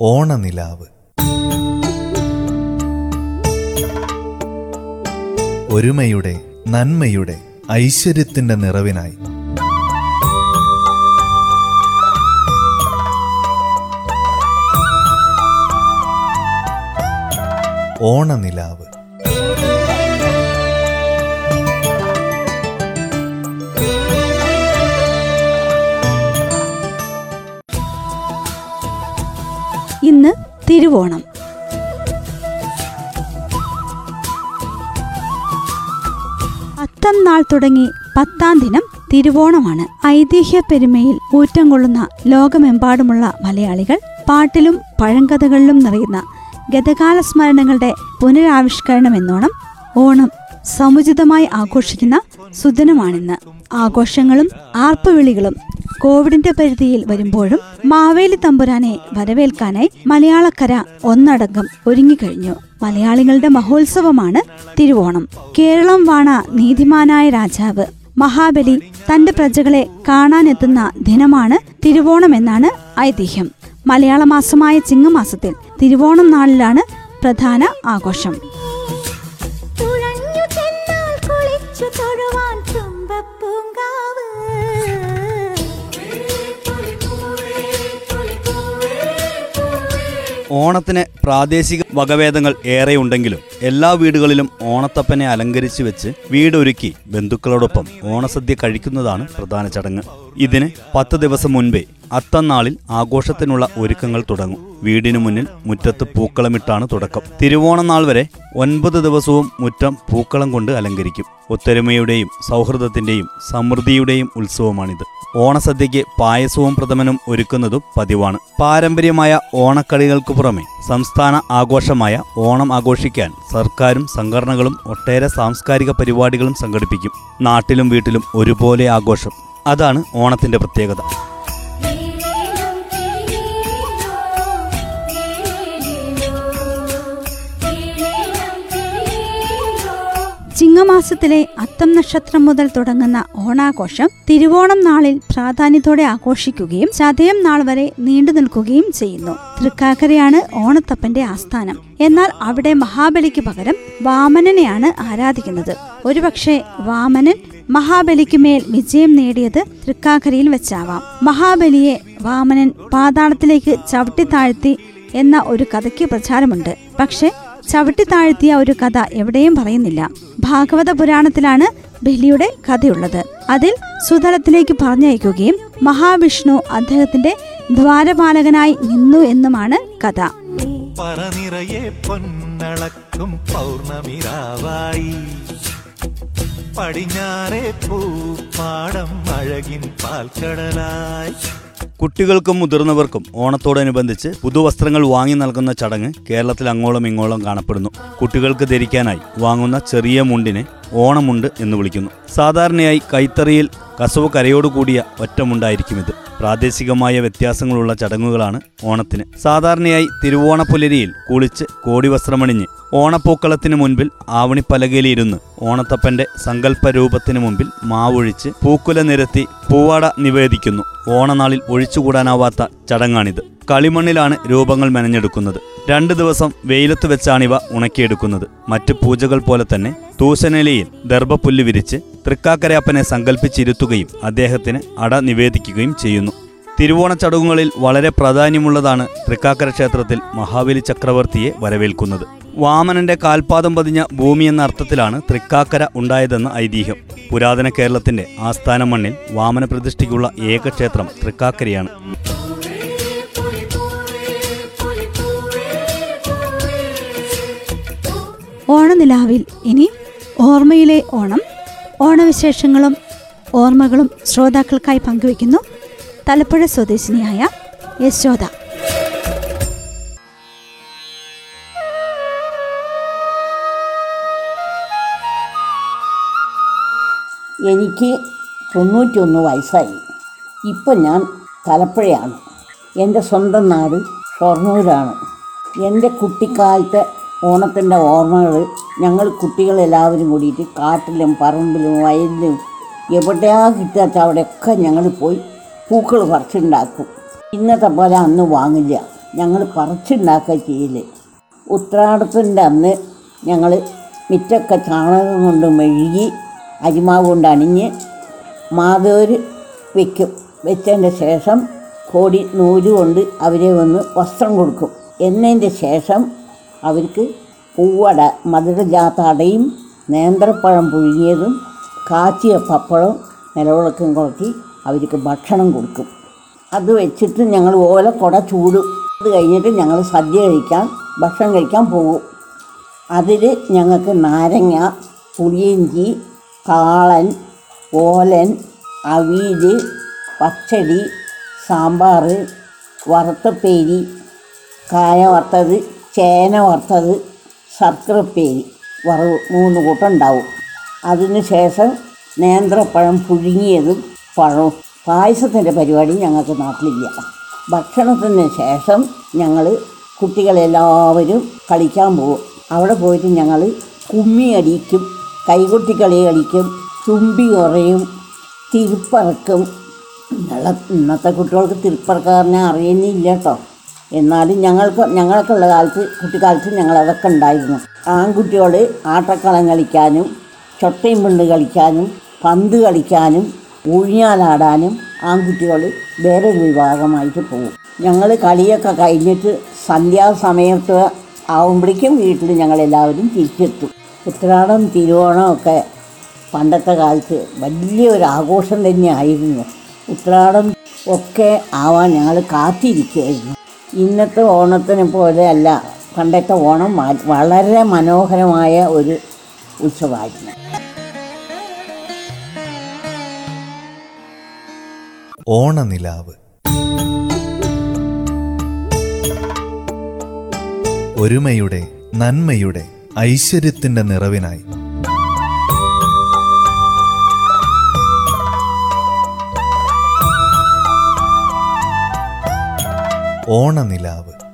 ഓണനിലാവ്. ഒരുമയുടെ നന്മയുടെ ഐശ്വര്യത്തിന്റെ നിറവിനായി. ഓണനിലാവ്. ഇന്ന് തിരുവോണം. അത്തം നാൾ തുടങ്ങി പത്താം ദിനം തിരുവോണമാണ്. ഐതിഹ്യ പെരുമയിൽ ഊറ്റം കൊള്ളുന്ന ലോകമെമ്പാടുമുള്ള മലയാളികൾ പാട്ടിലും പഴങ്കഥകളിലും നിറയുന്ന ഗതകാല സ്മരണകളുടെ പുനരാവിഷ്കരണം എന്നോണം ഓണം സമുചിതമായി ആഘോഷിക്കുന്ന സുദിനമാണിന്ന്. ആഘോഷങ്ങളും ആർപ്പുവിളികളും കോവിഡിന്റെ പരിധിയിൽ വരുമ്പോഴും മാവേലി തമ്പുരാനെ വരവേൽക്കാനായി മലയാളക്കര ഒന്നടങ്കം ഒരുങ്ങിക്കഴിഞ്ഞു. മലയാളികളുടെ മഹോത്സവമാണ് തിരുവോണം. കേരളം വാണ നീതിമാനായ രാജാവ്. മഹാബലി തന്റെ പ്രജകളെ കാണാനെത്തുന്ന ദിനമാണ് തിരുവോണം എന്നാണ് ഐതിഹ്യം. മലയാള മാസമായ ചിങ്ങമാസത്തിൽ തിരുവോണം നാളിലാണ് പ്രധാന ആഘോഷം. ഓണത്തിന് പ്രാദേശിക വകഭേദങ്ങൾ ഏറെയുണ്ടെങ്കിലും എല്ലാ വീടുകളിലും ഓണത്തപ്പനെ അലങ്കരിച്ചു വെച്ച് വീടൊരുക്കി ബന്ധുക്കളോടൊപ്പം ഓണസദ്യ കഴിക്കുന്നതാണ് പ്രധാന ചടങ്ങ്. ഇതിന് പത്ത് ദിവസം മുൻപേ അത്തന്നാളിൽ ആഘോഷത്തിനുള്ള ഒരുക്കങ്ങൾ തുടങ്ങും. വീടിനു മുന്നിൽ മുറ്റത്ത് പൂക്കളമിട്ടാണ് തുടക്കം. തിരുവോണം നാൾ വരെ ഒൻപത് ദിവസവും മുറ്റം പൂക്കളം കൊണ്ട് അലങ്കരിക്കും. ഒത്തൊരുമയുടെയും സൗഹൃദത്തിന്റെയും സമൃദ്ധിയുടെയും ഉത്സവമാണിത്. ഓണസദ്യയ്ക്ക് പായസവും പ്രഥമനും ഒരുക്കുന്നതും പതിവാണ്. പാരമ്പര്യമായ ഓണക്കളികൾക്ക് പുറമെ സംസ്ഥാന ആഘോഷമായ ഓണം ആഘോഷിക്കാൻ സർക്കാരും സംഘടനകളും ഒട്ടേറെ സാംസ്കാരിക പരിപാടികളും സംഘടിപ്പിക്കും. നാട്ടിലും വീട്ടിലും ഒരുപോലെ ആഘോഷം. അതാണ് ഓണത്തിന്റെ പ്രത്യേകത. ചിങ്ങമാസത്തിലെ അത്തം നക്ഷത്രം മുതൽ തുടങ്ങുന്ന ഓണാഘോഷം തിരുവോണം നാളിൽ പ്രാധാന്യത്തോടെ ആഘോഷിക്കുകയും ചതയം നാൾ വരെ നീണ്ടു നിൽക്കുകയും ചെയ്യുന്നു. തൃക്കാക്കരയാണ് ഓണത്തപ്പന്റെ ആസ്ഥാനം. എന്നാൽ അവിടെ മഹാബലിക്ക് പകരം വാമനനെയാണ് ആരാധിക്കുന്നത്. ഒരുപക്ഷെ വാമനൻ മഹാബലിക്ക് മേൽ വിജയം നേടിയത് തൃക്കാക്കരയിൽ വെച്ചാവാം. മഹാബലിയെ വാമനൻ പാതാളത്തിലേക്ക് ചവിട്ടി താഴ്ത്തി എന്ന ഒരു കഥയ്ക്ക് പ്രചാരമുണ്ട്. പക്ഷെ ചവിട്ടി താഴ്ത്തിയ ഒരു കഥ എവിടെയും പറയുന്നില്ല. ഭാഗവത പുരാണത്തിലാണ് ബലിയുടെ കഥയുള്ളത്. അതിൽ സുതലത്തിലേക്ക് പറഞ്ഞയക്കുകയും മഹാവിഷ്ണു അദ്ദേഹത്തിന്റെ ദ്വാരപാലകനായി നിന്നു എന്നുമാണ് കഥ. പറനിറയെ പൊന്നളക്കും പൗർണമിരാവായി. പടിഞ്ഞാറെ പൂപ്പാടം അഴകിൻ കുട്ടികൾക്കും മുതിർന്നവർക്കും ഓണത്തോടനുബന്ധിച്ച് പുതുവസ്ത്രങ്ങൾ വാങ്ങി നൽകുന്ന ചടങ്ങ് കേരളത്തിൽ അങ്ങോളം ഇങ്ങോളം കാണപ്പെടുന്നു. കുട്ടികൾക്ക് ധരിക്കാനായി വാങ്ങുന്ന ചെറിയ മുണ്ടിനെ ഓണമുണ്ട് എന്ന് വിളിക്കുന്നു. സാധാരണയായി കൈത്തറിയിൽ കസവ് കരയോടുകൂടിയ ഒറ്റമുണ്ടായിരിക്കും ഇത്. പ്രാദേശികമായ വ്യത്യാസങ്ങളുള്ള ചടങ്ങുകളാണ് ഓണത്തിന്. സാധാരണയായി തിരുവോണപ്പുലരിയിൽ കുളിച്ച് കോടി വസ്ത്രമണിഞ്ഞ് ഓണപ്പൂക്കളത്തിന് മുൻപിൽ ആവണിപ്പലകയിലിരുന്ന് ഓണത്തപ്പന്റെ സങ്കല്പ രൂപത്തിന് മുമ്പിൽ മാവൊഴിച്ച് പൂക്കുല നിരത്തി പൂവാട നിവേദിക്കുന്നു. ഓണനാളിൽ ഒഴിച്ചുകൂടാനാവാത്ത ചടങ്ങാണിത്. കളിമണ്ണിലാണ് രൂപങ്ങൾ മെനഞ്ഞെടുക്കുന്നത്. രണ്ട് ദിവസം വെയിലത്ത് വെച്ചാണിവ ഉണക്കിയെടുക്കുന്നത്. മറ്റ് പൂജകൾ പോലെ തന്നെ തൂശനിലയിൽ ദർഭപ്പുല്ല് വിരിച്ച് തൃക്കാക്കരയപ്പനെ സങ്കല്പിച്ചിരുത്തുകയും അദ്ദേഹത്തിന് അട നിവേദിക്കുകയും ചെയ്യുന്നു. തിരുവോണ ചടങ്ങുകളിൽ വളരെ പ്രാധാന്യമുള്ളതാണ് തൃക്കാക്കര ക്ഷേത്രത്തിൽ മഹാബലി ചക്രവർത്തിയെ വരവേൽക്കുന്നത്. വാമനന്റെ കാൽപാദം പതിഞ്ഞ ഭൂമി എന്ന അർത്ഥത്തിലാണ് തൃക്കാക്കര ഉണ്ടായതെന്ന ഐതിഹ്യം. പുരാതന കേരളത്തിന്റെ ആസ്ഥാന മണ്ണിൽ വാമന പ്രതിഷ്ഠയ്ക്കുള്ള ഏക ക്ഷേത്രം തൃക്കാക്കരയാണ്. ഓണനിലാവിൽ ഇനി ഓർമ്മയിലെ ഓണം ഓണവിശേഷങ്ങളും ഓർമ്മകളും ശ്രോതാക്കൾക്കായി പങ്കുവയ്ക്കുന്നു തലപ്പുഴ സ്വദേശിനിയായ യശോദ. എനിക്ക് തൊണ്ണൂറ്റൊന്ന് വയസ്സായി. ഇപ്പം ഞാൻ തലപ്പുഴയാണ്. എന്റെ സ്വന്തം നാട് ഷൊർണൂരാണ്. എന്റെ കുട്ടിക്കാലത്തെ ഓണത്തിന്റെ ഓർമ്മകൾ ഞങ്ങൾ കുട്ടികളെല്ലാവരും കൂടിയിട്ട് കാട്ടിലും പറമ്പിലും വയലിലും എവിടെയാ കിട്ടാത്ത അവിടെയൊക്കെ ഞങ്ങൾ പോയി പൂക്കൾ പറിച്ചുണ്ടാക്കും. ഇന്നത്തെ പോലെ അന്ന് വാങ്ങില്ല. ഞങ്ങൾ പറിച്ചുണ്ടാക്കുക ചെയ്യില്ല ഉത്രാടത്തിന്റെ അന്ന് ഞങ്ങൾ മിറ്റൊക്കെ ചാണകം കൊണ്ട് മെഴുകി അരിമാവ് കൊണ്ട് അണിഞ്ഞ് മാതോര് വയ്ക്കും വെച്ചതിന്റെ ശേഷം കോടി നൂൽ കൊണ്ട് അവരെ വന്ന് വസ്ത്രം കൊടുക്കും. എന്നതിന്റെ ശേഷം അവർക്ക് പൂവട മധുരജാത്ത അടയും നേന്ത്രപ്പഴം പുഴുങ്ങിയതും കാച്ചിയ പപ്പടവും നിലവിളക്കും കുറച്ച് അവർക്ക് ഭക്ഷണം കൊടുക്കും. അത് വെച്ചിട്ട് ഞങ്ങൾ ഓല കുട ചൂടും. അത് കഴിഞ്ഞിട്ട് ഞങ്ങൾ സദ്യ കഴിക്കാൻ ഭക്ഷണം കഴിക്കാൻ പോകും. അതിൽ ഞങ്ങൾക്ക് നാരങ്ങ പുളിയിഞ്ചി കാളൻ ഓലൻ അവീൽ പച്ചടി സാമ്പാർ വറുത്തപ്പേരി കായ വറുത്തത് ചേന വറുത്തത് ശർക്കരപ്പേരി വറവ് മൂന്ന് കൂട്ടം ഉണ്ടാവും അതിന് ശേഷം നേന്ത്രപ്പഴം പുഴുങ്ങിയതും പഴവും. പായസത്തിന്റെ പരിപാടി ഞങ്ങൾക്ക് നാട്ടിലില്ല. ഭക്ഷണത്തിന് ശേഷം ഞങ്ങൾ കുട്ടികളെല്ലാവരും കളിക്കാൻ പോകും അവിടെ പോയിട്ട് ഞങ്ങൾ കുമ്മി അടിക്കും കൈകൊട്ടിക്കളി കളിക്കും തുമ്പി കുറയും തിരുപ്പറക്കും. ഇന്നത്തെ കുട്ടികൾക്ക് തിരുപ്പറക്കാരനെ അറിയുന്നില്ല കേട്ടോ. എന്നാലും ഞങ്ങൾക്ക് ഞങ്ങൾക്കുള്ള കാലത്ത് കുട്ടിക്കാലത്ത് ഞങ്ങൾ അതൊക്കെ ഉണ്ടായിരുന്നു. ആൺകുട്ടികൾ ആട്ടക്കളം കളിക്കാനും ചൊട്ടയും പിണ്ണ് കളിക്കാനും പന്ത് കളിക്കാനും ഊഴിയാലാടാനും ആൺകുട്ടികൾ വേറൊരു വിഭാഗമായിട്ട് പോകും. ഞങ്ങൾ കളിയൊക്കെ കഴിഞ്ഞിട്ട് സന്ധ്യാസമയത്ത് ആവുമ്പോഴേക്കും വീട്ടിൽ ഞങ്ങളെല്ലാവരും തിരിച്ചെത്തും. ഉത്രാടം തിരുവോണം ഒക്കെ പണ്ടത്തെ കാലത്ത് വലിയൊരു ആഘോഷം തന്നെയായിരുന്നു. ഉത്രാടം ഒക്കെ ആവാൻ ഞങ്ങൾ കാത്തിരിക്കുകയായിരുന്നു. ഇന്നത്തെ ഓണത്തിന് പോലെ അല്ല പണ്ടത്തെ ഓണം വളരെ മനോഹരമായ ഒരു ഉത്സവമായിരുന്നു. ഓണനിലാവ്. ഒരുമയുടെ നന്മയുടെ ഐശ്വര്യത്തിന്റെ നിറവിനായി. ഓണനിലാവ്.